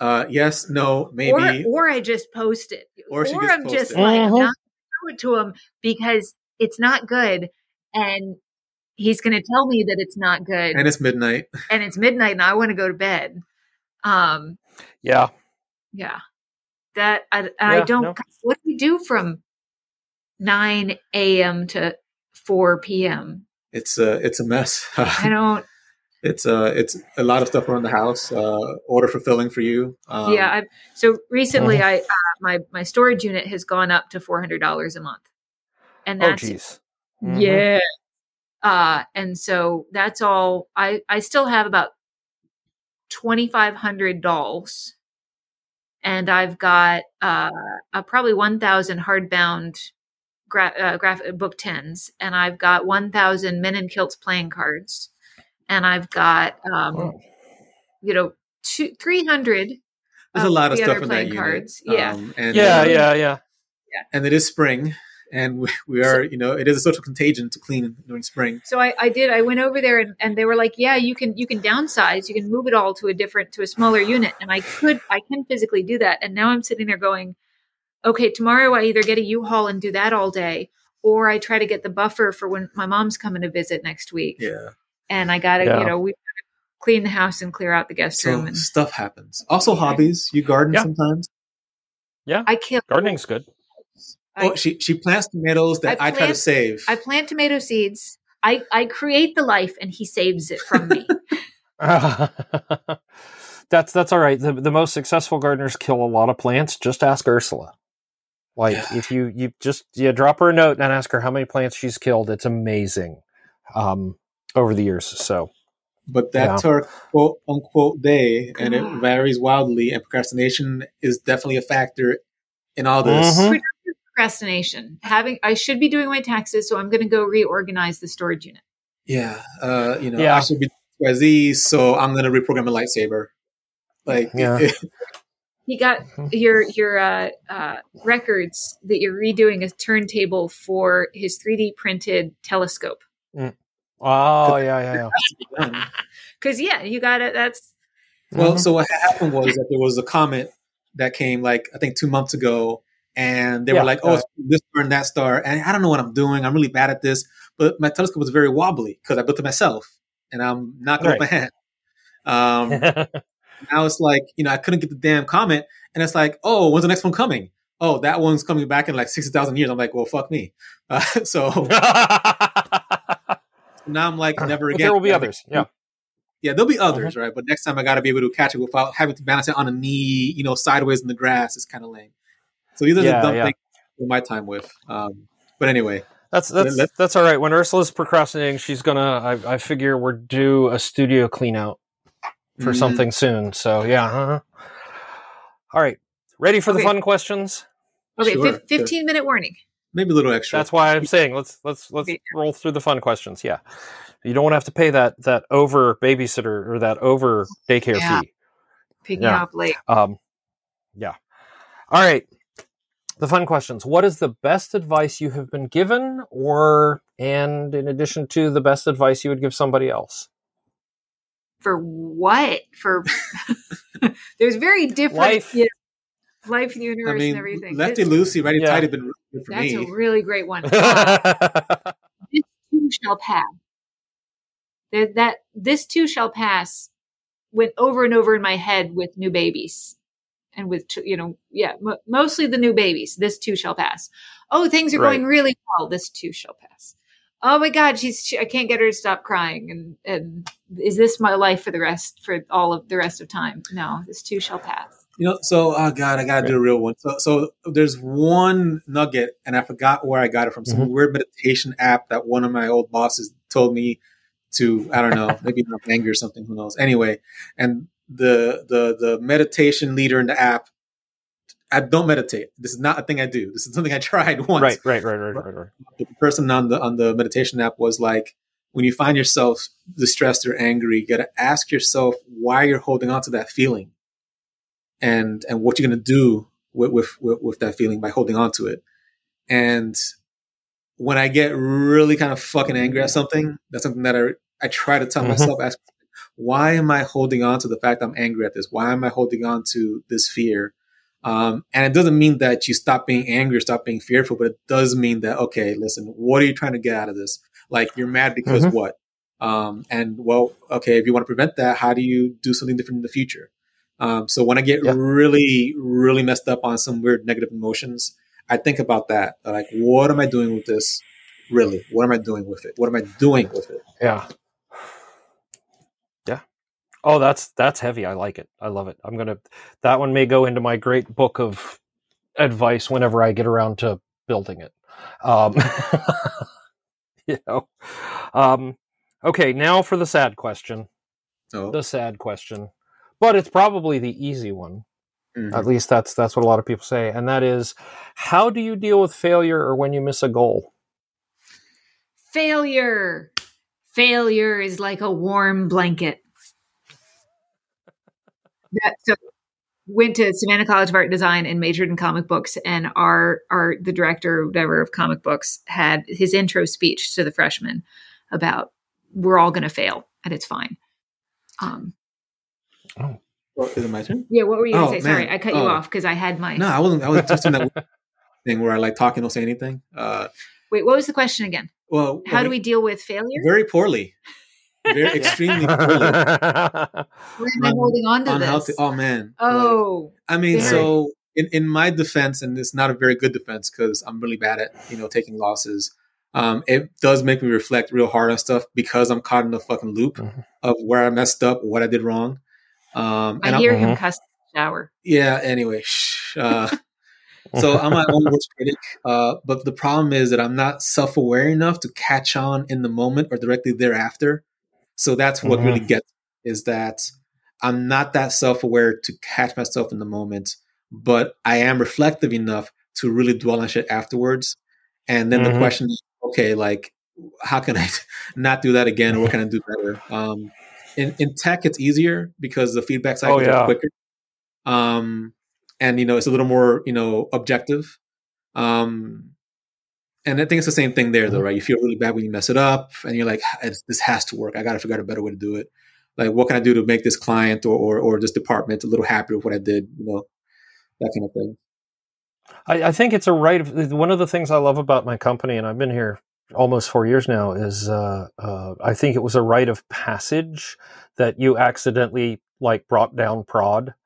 uh, yes, no, maybe. Or, or I just post it. Or she just I'm posts just it. like, I'm Mhm. not going to show it to him because it's not good. And he's going to tell me that it's not good. and it's midnight. and it's midnight and I want to go to bed. Um, Yeah. yeah. That, I, I don't, no. what do you do from 9 a.m. to 4 p.m.? It's a, it's a mess. I don't, it's uh it's a lot of stuff around the house uh order fulfilling for you um, yeah. I, so recently Mhm. I, uh, my, my storage unit has gone up to $400 a month. And Oh, that's, jeez. Mhm. Yeah. Uh, and so that's all I, I still have about 2,500 dolls and I've got, uh, uh probably 1,000 hardbound gra- uh, graphic book tens and I've got 1,000 men in kilts playing cards and I've got, um, Oh. you know, two, 300 there's a lot of the stuff other in that playing unit. cards. Yeah. um, and Yeah, uh, yeah, yeah. and it is spring and we, we are, you know, it is a social contagion to clean during spring. So I, I did. I went over there and, and they were like, "Yeah, you can you can downsize. You can move it all to a different to a smaller unit." And I could I can physically do that. And now I'm sitting there going, "Okay, tomorrow I either get a U-Haul and do that all day, or I try to get the buffer for when my mom's coming to visit next week." Yeah. And I got to Yeah. you know we clean the house and clear out the guest So room. And stuff happens. Also, hobbies. You garden Yeah. sometimes. Yeah, I kill Gardening's good. I, oh, she she plants tomatoes that I I, try to save. I plant tomato seeds. I I create the life and he saves it from me. that's that's all right. The the most successful gardeners kill a lot of plants. Just ask Ursula. Like if you you just you drop her a note and ask her how many plants she's killed, it's amazing. Um, over the years, so but that's Yeah. her quote unquote day, and it varies wildly. And procrastination is definitely a factor in all this. Mhm. Procrastination. Having I should be doing my taxes, so I'm going to go reorganize the storage unit. Yeah, uh, you know, Yeah. I should be XYZ, so I'm gonna reprogram a lightsaber. Like, Yeah. He got your your uh, uh, records that you're redoing a turntable for his 3D printed telescope. Oh yeah yeah yeah. Because yeah, you got it. That's well, Mhm. so what happened was that there was a comment that came like I think two months ago, and they Yeah, were like, "Oh, uh, this star and that star," and I don't know what I'm doing. I'm really bad at this, but my telescope was very wobbly because I built it myself, and I'm not good with my hand. Um, now it's like you know I couldn't get the damn comment, and it's like, oh, when's the next one coming? Oh, that one's coming back in like sixty thousand years. I'm like, well, fuck me. Uh, so now I'm like, never But again. there will be others. Yeah. Yeah, there'll be others, right? But next time I got to be able to catch it without having to balance it on a knee, you know, sideways in the grass. It's kind of lame. So these are Yeah, the dumb yeah. things I my time with. Um, but anyway, That's that's Let- that's all right. When Ursula's procrastinating, she's gonna. I, I figure we're due a studio clean out for Mm. something soon. So yeah. uh All right. Ready for the fun questions? okay. Sure, fif- sure. 15 minute warning. Maybe a little extra. That's why I'm saying let's let's let's roll through the fun questions. Yeah. You don't want to have to pay that that over babysitter or that over daycare Yeah. fee. Picking Yeah. up late. Um, yeah. All right. The fun questions. What is the best advice you have been given, or and in addition to the best advice you would give somebody else? For what? For there's very different Life. you know, life, universe, I and everything. Lefty This- Lucy, Righty Yeah. Tighty, been really good for that's me. a really great one. This too shall pass. That, that this too shall pass went over and over in my head with new babies and with ch- you know yeah mo mostly the new babies this too shall pass oh things are going really well this too shall pass oh my god she's she, i can't get her to stop crying and and is this my life for the rest for all of the rest of time no this too shall pass You know, so oh god, I gotta do a real one. So, so there's one nugget, and I forgot where I got it from. Some Mhm. weird meditation app that one of my old bosses told me to. I don't know, maybe not anger or something. Who knows? Anyway, and the the the meditation leader in the app. I don't meditate. This is not a thing I do. This is something I tried once. right, right, right, right, right, right. the person on the on the meditation app was like, when you find yourself distressed or angry, you got to ask yourself why you're holding on to that feeling, and and what you're gonna do with with with, with that feeling by holding on to it. And when I get really kind of fucking angry at something, that's something that I I try to tell Mhm. myself, ask, why am I holding on to the fact I'm angry at this? Why am I holding on to this fear? Um, and it doesn't mean that you stop being angry or stop being fearful, but it does mean that, okay, listen, what are you trying to get out of this? Like, you're mad because Mhm. what? Um, and well, okay, if you want to prevent that, how do you do something different in the future? Um, so when I get Yeah. really, really messed up on some weird negative emotions, I think about that. Like, what am I doing with this? Really, what am I doing with it? What am I doing with it? Yeah. Yeah. Oh, that's that's heavy. I like it. I love it. I'm gonna. That one may go into my great book of advice whenever I get around to building it. Um, you know. Um, okay, now for the sad question. Oh, The sad question, but it's probably the easy one. mhm. At least that's that's what a lot of people say, and that is, how do you deal with failure or when you miss a goal? failure failure is like a warm blanket that so went to Savannah College of Art and Design and majored in comic books. And our our the director, or whatever, of comic books had his intro speech to the freshmen about we're all going to fail and it's fine. Um, Well, is it my turn? yeah, what were you going Oh, to say? Sorry. I cut you Oh. off because I had my. No, I wasn't. I was just doing that thing where I like talk and don't say anything. Uh, Wait, what was the question again? well, How I do we deal with failure? Very poorly. Very extremely poorly Where am I on- holding on to on this? how to. Oh man. Like, oh, I mean, Very. so in, in my defense, and it's not a very good defense because I'm really bad at you know taking losses. Um, it does make me reflect real hard on stuff because I'm caught in the fucking loop Mhm. of where I messed up, what I did wrong. Um, and I I'm- hear him Mhm. cuss in the shower. yeah. Anyway, shh, uh, so I'm my own worst critic. Uh, but the problem is that I'm not self-aware enough to catch on in the moment or directly thereafter. So that's what Mhm. really gets is that I'm not that self-aware to catch myself in the moment, but I am reflective enough to really dwell on shit afterwards. And then Mhm. the question is, okay, like, how can I not do that again, or what can I do better? Um, in in tech, it's easier because the feedback cycles yeah. are quicker. Um, and you know it's a little more you know objective um and i think it's the same thing there though right you feel really bad when you mess it up and you're like this has to work i gotta figure out a better way to do it like what can i do to make this client or or, or this department a little happier with what i did you know that kind of thing I, I think it's a right. Of, one of the things I love about my company, and I've been here almost four years now, is uh, uh, I think it was a rite of passage that you accidentally like brought down prod.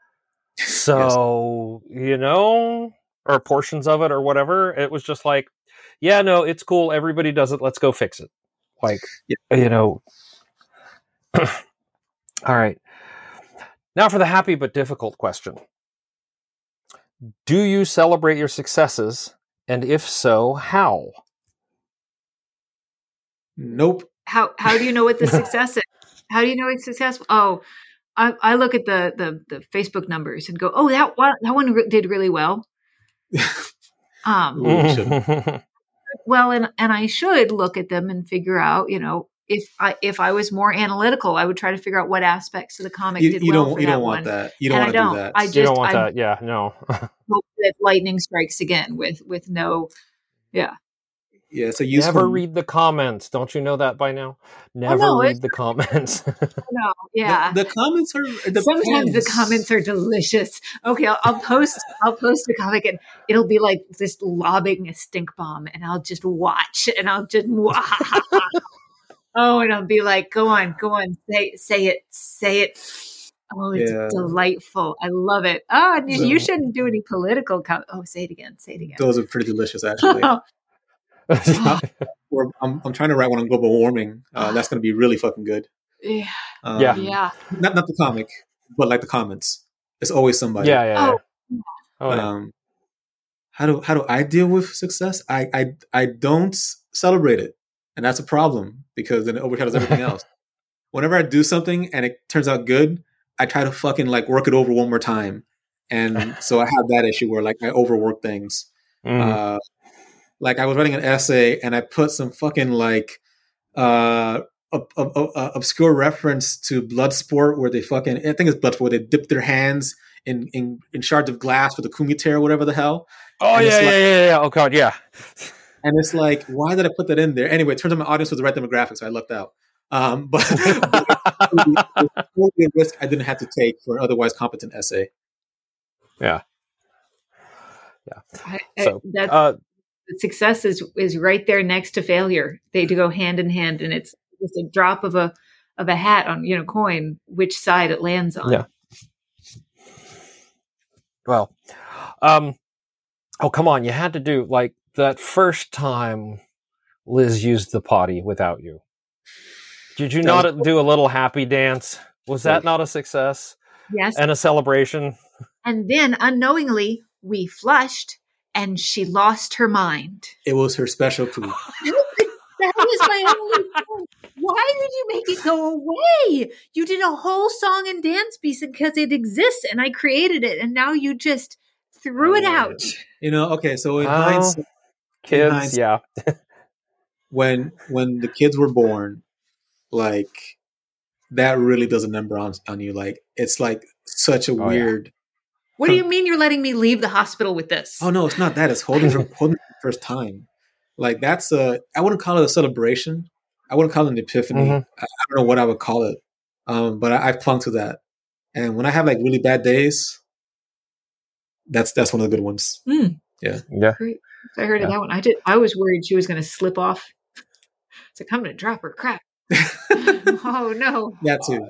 So you know, or portions of it, or whatever. It was just like, yeah, no, it's cool. Everybody does it. Let's go fix it. Like, you know. All right. Now for the happy but difficult question. Do you celebrate your successes? And if so, how? Nope How how do you know what the success is? How do you know it's successful? Oh, I, I look at the, the the Facebook numbers and go, oh that one that one re- did really well. Um, Ooh, well, and and I should look at them and figure out, you know, if I if I was more analytical, I would try to figure out what aspects of the comic you, did you well don't for you that don't one. want that you don't And I want to do don't. that I you don't want I that. Yeah, no. hope that lightning strikes again with with no yeah it's a useful Never read the comments. Don't you know that by now? Oh, Never no, read the comments. Oh, no yeah the, the comments are it Sometimes the comments are delicious. Okay, I'll, I'll post. I'll post a comic, and it'll be like just lobbing a stink bomb, and I'll just watch, and I'll just oh, and I'll be like, "Go on, go on, say say it, say it." Oh, it's Yeah. delightful. I love it. Oh, you, So- you shouldn't do any political. Com- oh, say it again. Say it again. those are pretty delicious actually Or I'm, I'm trying to write one on global warming uh, that's going to be really fucking good yeah, um, Yeah. yeah. not not the comic, but like the comments. It's always somebody. yeah, yeah. yeah. Oh. Oh, yeah. Um, how do how do I deal with success? I I I don't celebrate it, and that's a problem because then it overshadows everything else. Whenever I do something and it turns out good, I try to fucking like work it over one more time, and so I have that issue where like I overwork things. Mhm. Uh, like I was writing an essay and I put some fucking like uh ob- ob- ob- uh, obscure reference to Bloodsport where they fucking I think it's Bloodsport where they dip their hands in in, in shards of glass with a kumite or whatever the hell. oh, yeah, it's yeah, yeah, yeah. Oh, God, yeah. And it's like, why did I put that in there? Anyway, it turns out my audience was the right demographic, so I left out. Um, but it's totally a risk I didn't have to take for an otherwise competent essay. I, I, So, that's uh, success is is right there next to failure. They do go hand in hand, and it's just a drop of a of a hat on you know coin which side it lands on. Yeah. well, um, oh, come on. You had to do like that first time Liz used the potty without you. Did you not do a little happy dance? Was that not a success Yes, and a celebration? and then unknowingly we flushed, and she lost her mind. It was her special poo. that was my only point. Why did you make it go away? You did a whole song and dance piece because it exists, and I created it, and now you just threw it out. You know, okay, so in Oh. hindsight, Kids, hindsight- yeah. when when the kids were born, like that really does a number on on you. Like it's like such a Oh, yeah. weird What do you mean you're letting me leave the hospital with this? Oh no, it's not that. It's holding for holding for the first time. Like that's a. I wouldn't call it a celebration. I wouldn't call it an epiphany. Mhm. I, I don't know what I would call it. Um, but I, I've clung to that. And when I have like really bad days, that's that's one of the good ones. Yeah. Great. I heard Yeah. of that one. I did. I was worried she was going to slip off. It's like I'm going to drop her. Crap. oh no. that too.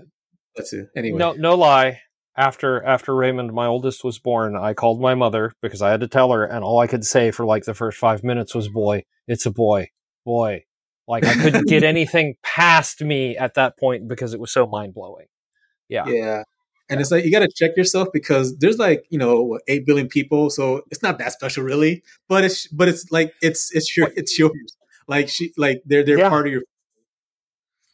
That too. Anyway. No, no lie. After after Raymond, my oldest, was born, I called my mother because I had to tell her, and all I could say for like the first five minutes was "boy." It's a boy, boy. Like I couldn't get anything past me at that point because it was so mind blowing. Yeah. Yeah. And it's like you got to check yourself because there's like you know eight billion people, so it's not that special really. But it's but it's like it's it's your it's yours. Like she like they're they're Yeah. part of your.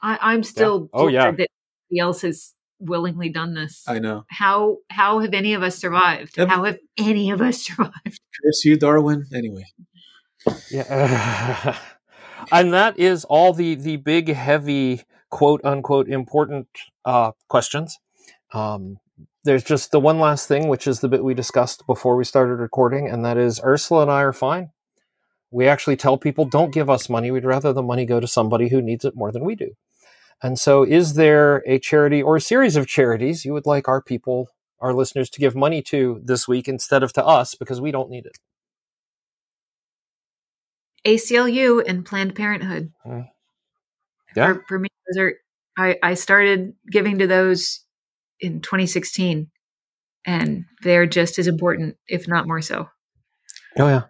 I, I'm still Oh, yeah. that somebody else has willingly done this. I know. how how have any of us survived? Yep. How have any of us survived? Curse you, Darwin. Anyway. Yeah. and that is all the the big heavy quote unquote important uh, questions. Um, there's just the one last thing, which is the bit we discussed before we started recording, and that is Ursula and I are fine. We actually tell people don't give us money. We'd rather the money go to somebody who needs it more than we do. And so, is there a charity or a series of charities you would like our people, our listeners, to give money to this week instead of to us because we don't need it? ACLU and Planned Parenthood. Mm. Yeah. For, for me, those are I, I started giving to those in 2016, and they're just as important, if not more so. Oh yeah.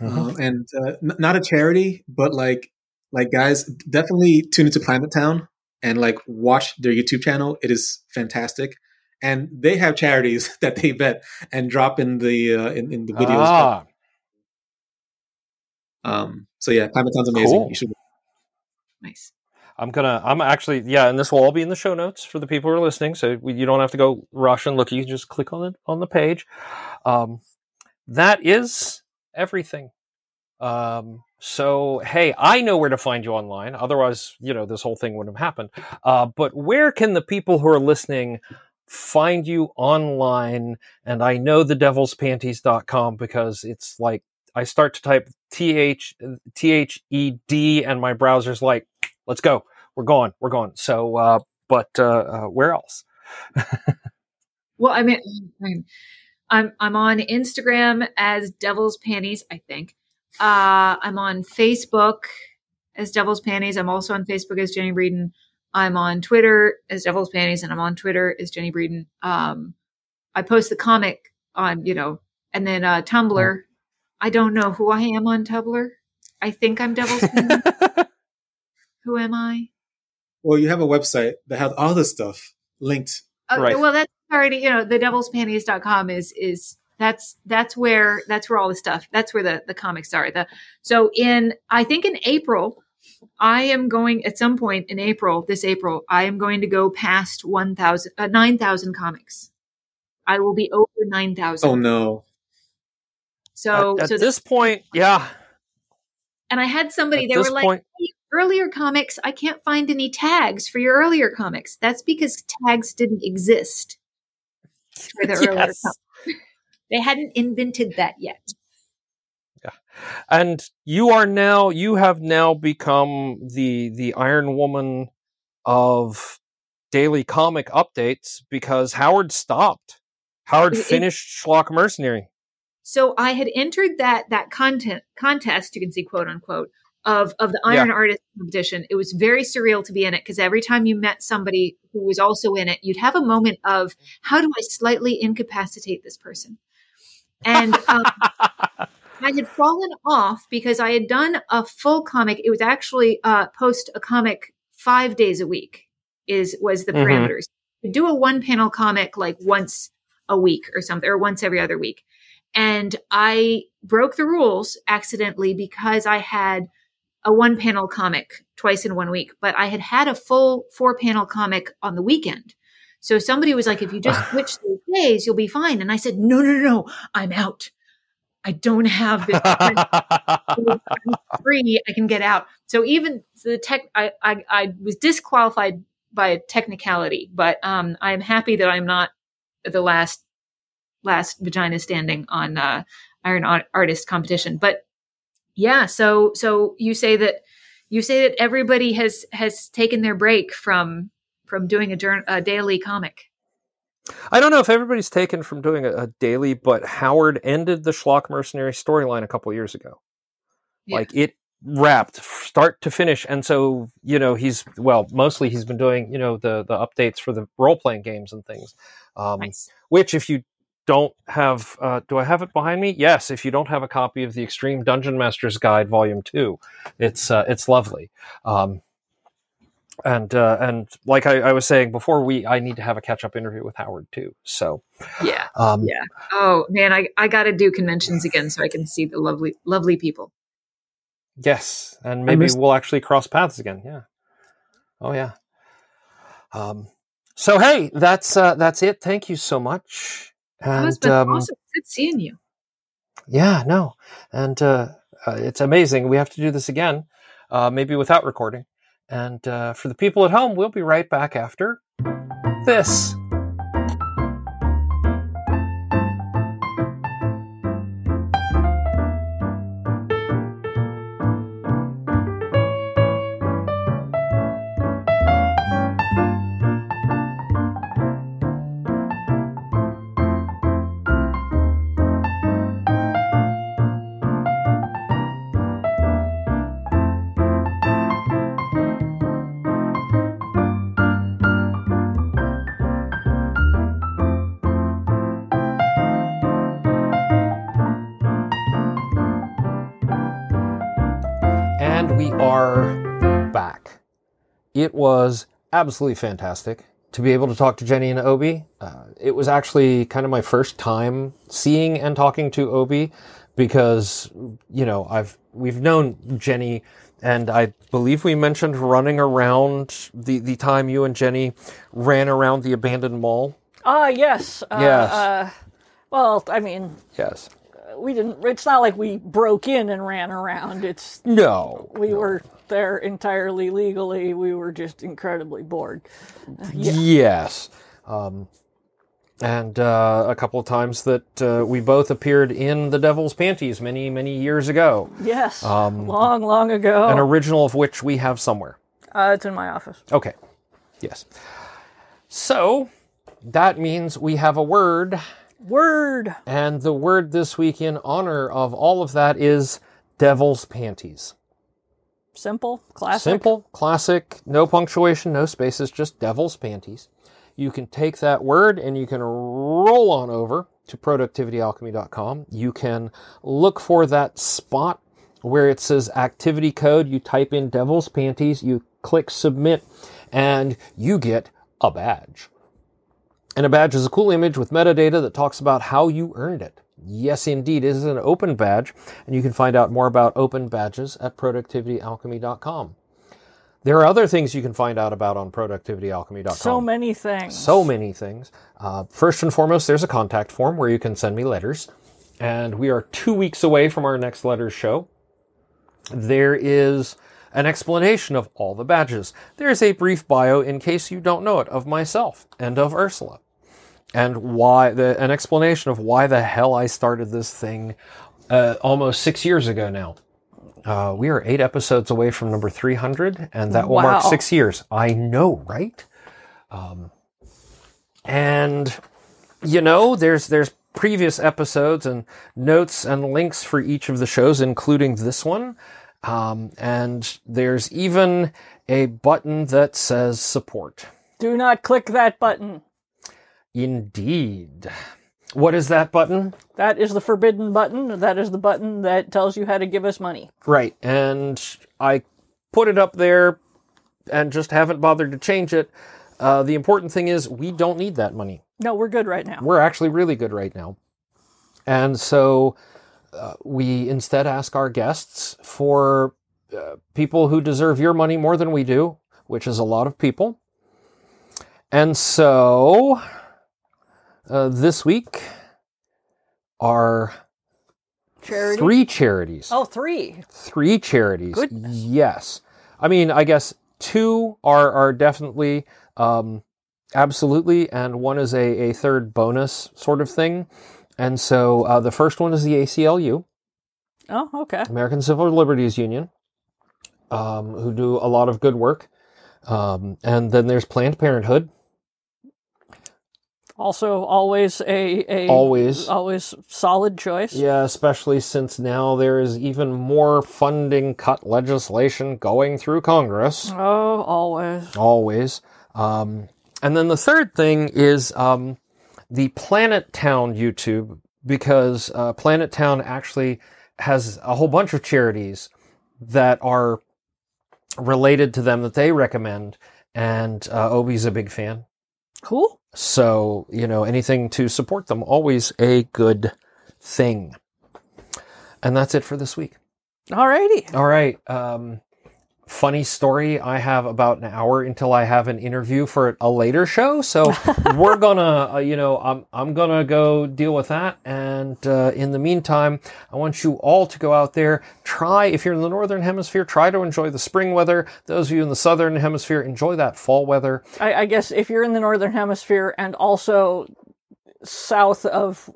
Um, and uh, n- not a charity, but like like guys, definitely tune into Climate Town and like watch their YouTube channel. It is fantastic, and they have charities that they vet and drop in the uh, in, in the videos. Ah, Um, so yeah, Climate Town's amazing. Cool. You should. Nice. I'm gonna. I'm actually. Yeah, and this will all be in the show notes for the people who are listening, so we, you don't have to go rush and look. You can just click on it on the page. Um, that is everything. Um, so hey, I know where to find you online. Otherwise, you know, this whole thing wouldn't have happened. Uh, but where can the people who are listening find you online? And I know the devilspanties.com because it's like I start to type T H T H E D and my browser's like, let's go. We're going. We're going. So, uh, but uh, uh, where else? Well, I mean, I'm, I'm on Instagram as Devil's Panties. I think uh, I'm on Facebook as Devil's Panties. I'm also on Facebook as Jennie Breeden. I'm on Twitter as Devil's Panties, and I'm on Twitter as Jennie Breeden. Um, I post the comic on, you know, and then uh, Tumblr. I don't know who I am on Tumblr. I think I'm Devil's Panties. who am I? Well, you have a website that has all this stuff linked. Uh, Right. Well, that's already, you know, the devilspanties.com is, is, that's, that's where, that's where all the stuff, that's where the, the comics are. The, so in, I think in April, I am going at some point in April, this April, I am going to go past 1,000, uh, 9,000 comics. I will be over 9,000. Oh no! so, at, at so, this point, yeah. and I had somebody, At they this were like, point, earlier comics, I can't find any tags for your earlier comics. That's because tags didn't exist for the earlier comics. They hadn't invented that yet. Yeah. And you are now you have now become the the Iron Woman of daily comic updates because Howard stopped. Howard It- finished Schlock Mercenary. So I had entered that that content contest, you can see quote unquote, of of the Iron Artist competition. It was very surreal to be in it because every time you met somebody who was also in it, you'd have a moment of how do I slightly incapacitate this person? And um, I had fallen off because I had done a full comic. It was actually uh, post a comic five days a week is was the Mhm. parameters. Do a one panel comic like once a week or something, or once every other week. And I broke the rules accidentally because I had a one panel comic twice in one week, but I had had a full four panel comic on the weekend. So somebody was like, if you just switch those days, you'll be fine. And I said, no, no, no, no, I'm out. I don't have this I'm free. I can get out. So even the tech, I, I, I was disqualified by a technicality, but um, I'm happy that I'm not the last last vagina standing on uh, Iron Artist competition. But yeah, so so you say that you say that everybody has has taken their break from from doing a, a daily comic. I don't know if everybody's taken from doing a, a daily, but Howard ended the Schlock Mercenary storyline a couple years ago. Yeah. Like it wrapped start to finish, and so you know he's well, mostly he's been doing you know the the updates for the role playing games and things. Um, Nice. Which, if you don't have, uh, do I have it behind me? Yes. If you don't have a copy of the Extreme Dungeon Master's Guide Volume Two, it's uh, it's lovely. Um, and uh, and like I, I was saying before, we I need to have a catch up interview with Howard too. So Yeah. um, Yeah. Oh man, I I got to do conventions again so I can see the lovely lovely people. Yes, and maybe missed- we'll actually cross paths again. Yeah. Oh yeah. Um. So hey, that's uh, that's it. Thank you so much. Oh, it's And been um, awesome. Good seeing you. yeah, no, and uh, uh, it's amazing. We have to do this again, uh, maybe without recording. And uh, for the people at home, we'll be right back after this. It was absolutely fantastic to be able to talk to Jennie and Obby. Uh, it was actually kind of my first time seeing and talking to Obby because, you know, I've, we've known Jennie and I believe we mentioned running around the, the time you and Jennie ran around the abandoned mall. Ah, yes. Uh, Yes. Uh, well, I mean, Yes. We didn't. It's not like we broke in and ran around. It's No. we were there entirely legally. We were just incredibly bored. Yes. Um, and uh, a couple of times that uh, we both appeared in The Devil's Panties many, many years ago. Yes, Um, long, long ago. An original of which we have somewhere. uh, it's in my office. Okay. Yes. So that means we have a word, Word. and the word this week in honor of all of that is Devil's Panties. Simple, classic. Simple, classic, no punctuation, no spaces, just devil's panties. You can take that word and you can roll on over to productivityalchemy.com. You can look for that spot where it says activity code. You type in devil's panties, you click submit, and you get a badge. And a badge is a cool image with metadata that talks about how you earned it. Yes, indeed, it is an open badge, and you can find out more about open badges at productivityalchemy.com. There are other things you can find out about on productivityalchemy.com. So many things. So many things. Uh, first and foremost, there's a contact form where you can send me letters. And we are two weeks away from our next letters show. There is an explanation of all the badges. There's a brief bio, in case you don't know it, of myself and of Ursula. And why, the, an explanation of why the hell I started this thing uh, almost six years ago now. Uh, we are eight episodes away from number 300, and that will mark six years. I know, right? Um, and you know, there's there's previous episodes and notes and links for each of the shows, including this one. Um, and there's even a button that says support. Do not click that button. Indeed. What is that button? That is the forbidden button. That is the button that tells you how to give us money. Right. And I put it up there and just haven't bothered to change it. Uh, the important thing is we don't need that money. No, we're good right now. We're actually really good right now. And so uh, we instead ask our guests for uh, people who deserve your money more than we do, which is a lot of people. And so uh, this week are Charity. three charities. Oh, three. Three charities. Goodness. Yes. I mean, I guess two are are definitely um, absolutely, and one is a, a third bonus sort of thing. And so uh, the first one is the ACLU, Oh, okay. American Civil Liberties Union, um, who do a lot of good work. Um, and then there's Planned Parenthood, Also, always a, a always. always solid choice. Yeah, especially since now there is even more funding cut legislation going through Congress. Oh, always. Always. Um, and then the third thing is um, the Planet Town YouTube, because uh, Planet Town actually has a whole bunch of charities that are related to them that they recommend. And uh, Obby's a big fan. Cool. So, you know, anything to support them, always a good thing. And that's it for this week. All righty. All right. Um, funny story. I have about an hour until I have an interview for a later show. So we're gonna, uh, you know, I'm, I'm gonna go deal with that. And uh, in the meantime, I want you all to go out there, try, if you're in the Northern Hemisphere, try to enjoy the spring weather. Those of you in the Southern Hemisphere, enjoy that fall weather. I, I guess if you're in the northern hemisphere and also south of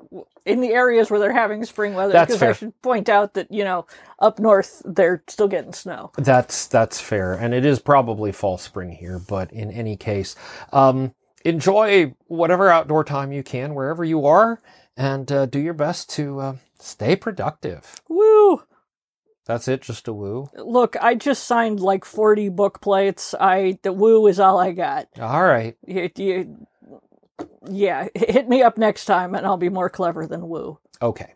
in the areas where they're having spring weather, That's because fair. I should point out that you know up north they're still getting snow. That's that's fair, and it is probably fall spring here. But in any case, um, enjoy whatever outdoor time you can wherever you are, and uh, do your best to uh, stay productive. Woo! That's it, just a woo. Look, I just signed like 40 book plates. I the woo is all I got. All right, You, you, yeah, hit me up next time and I'll be more clever than woo. okay.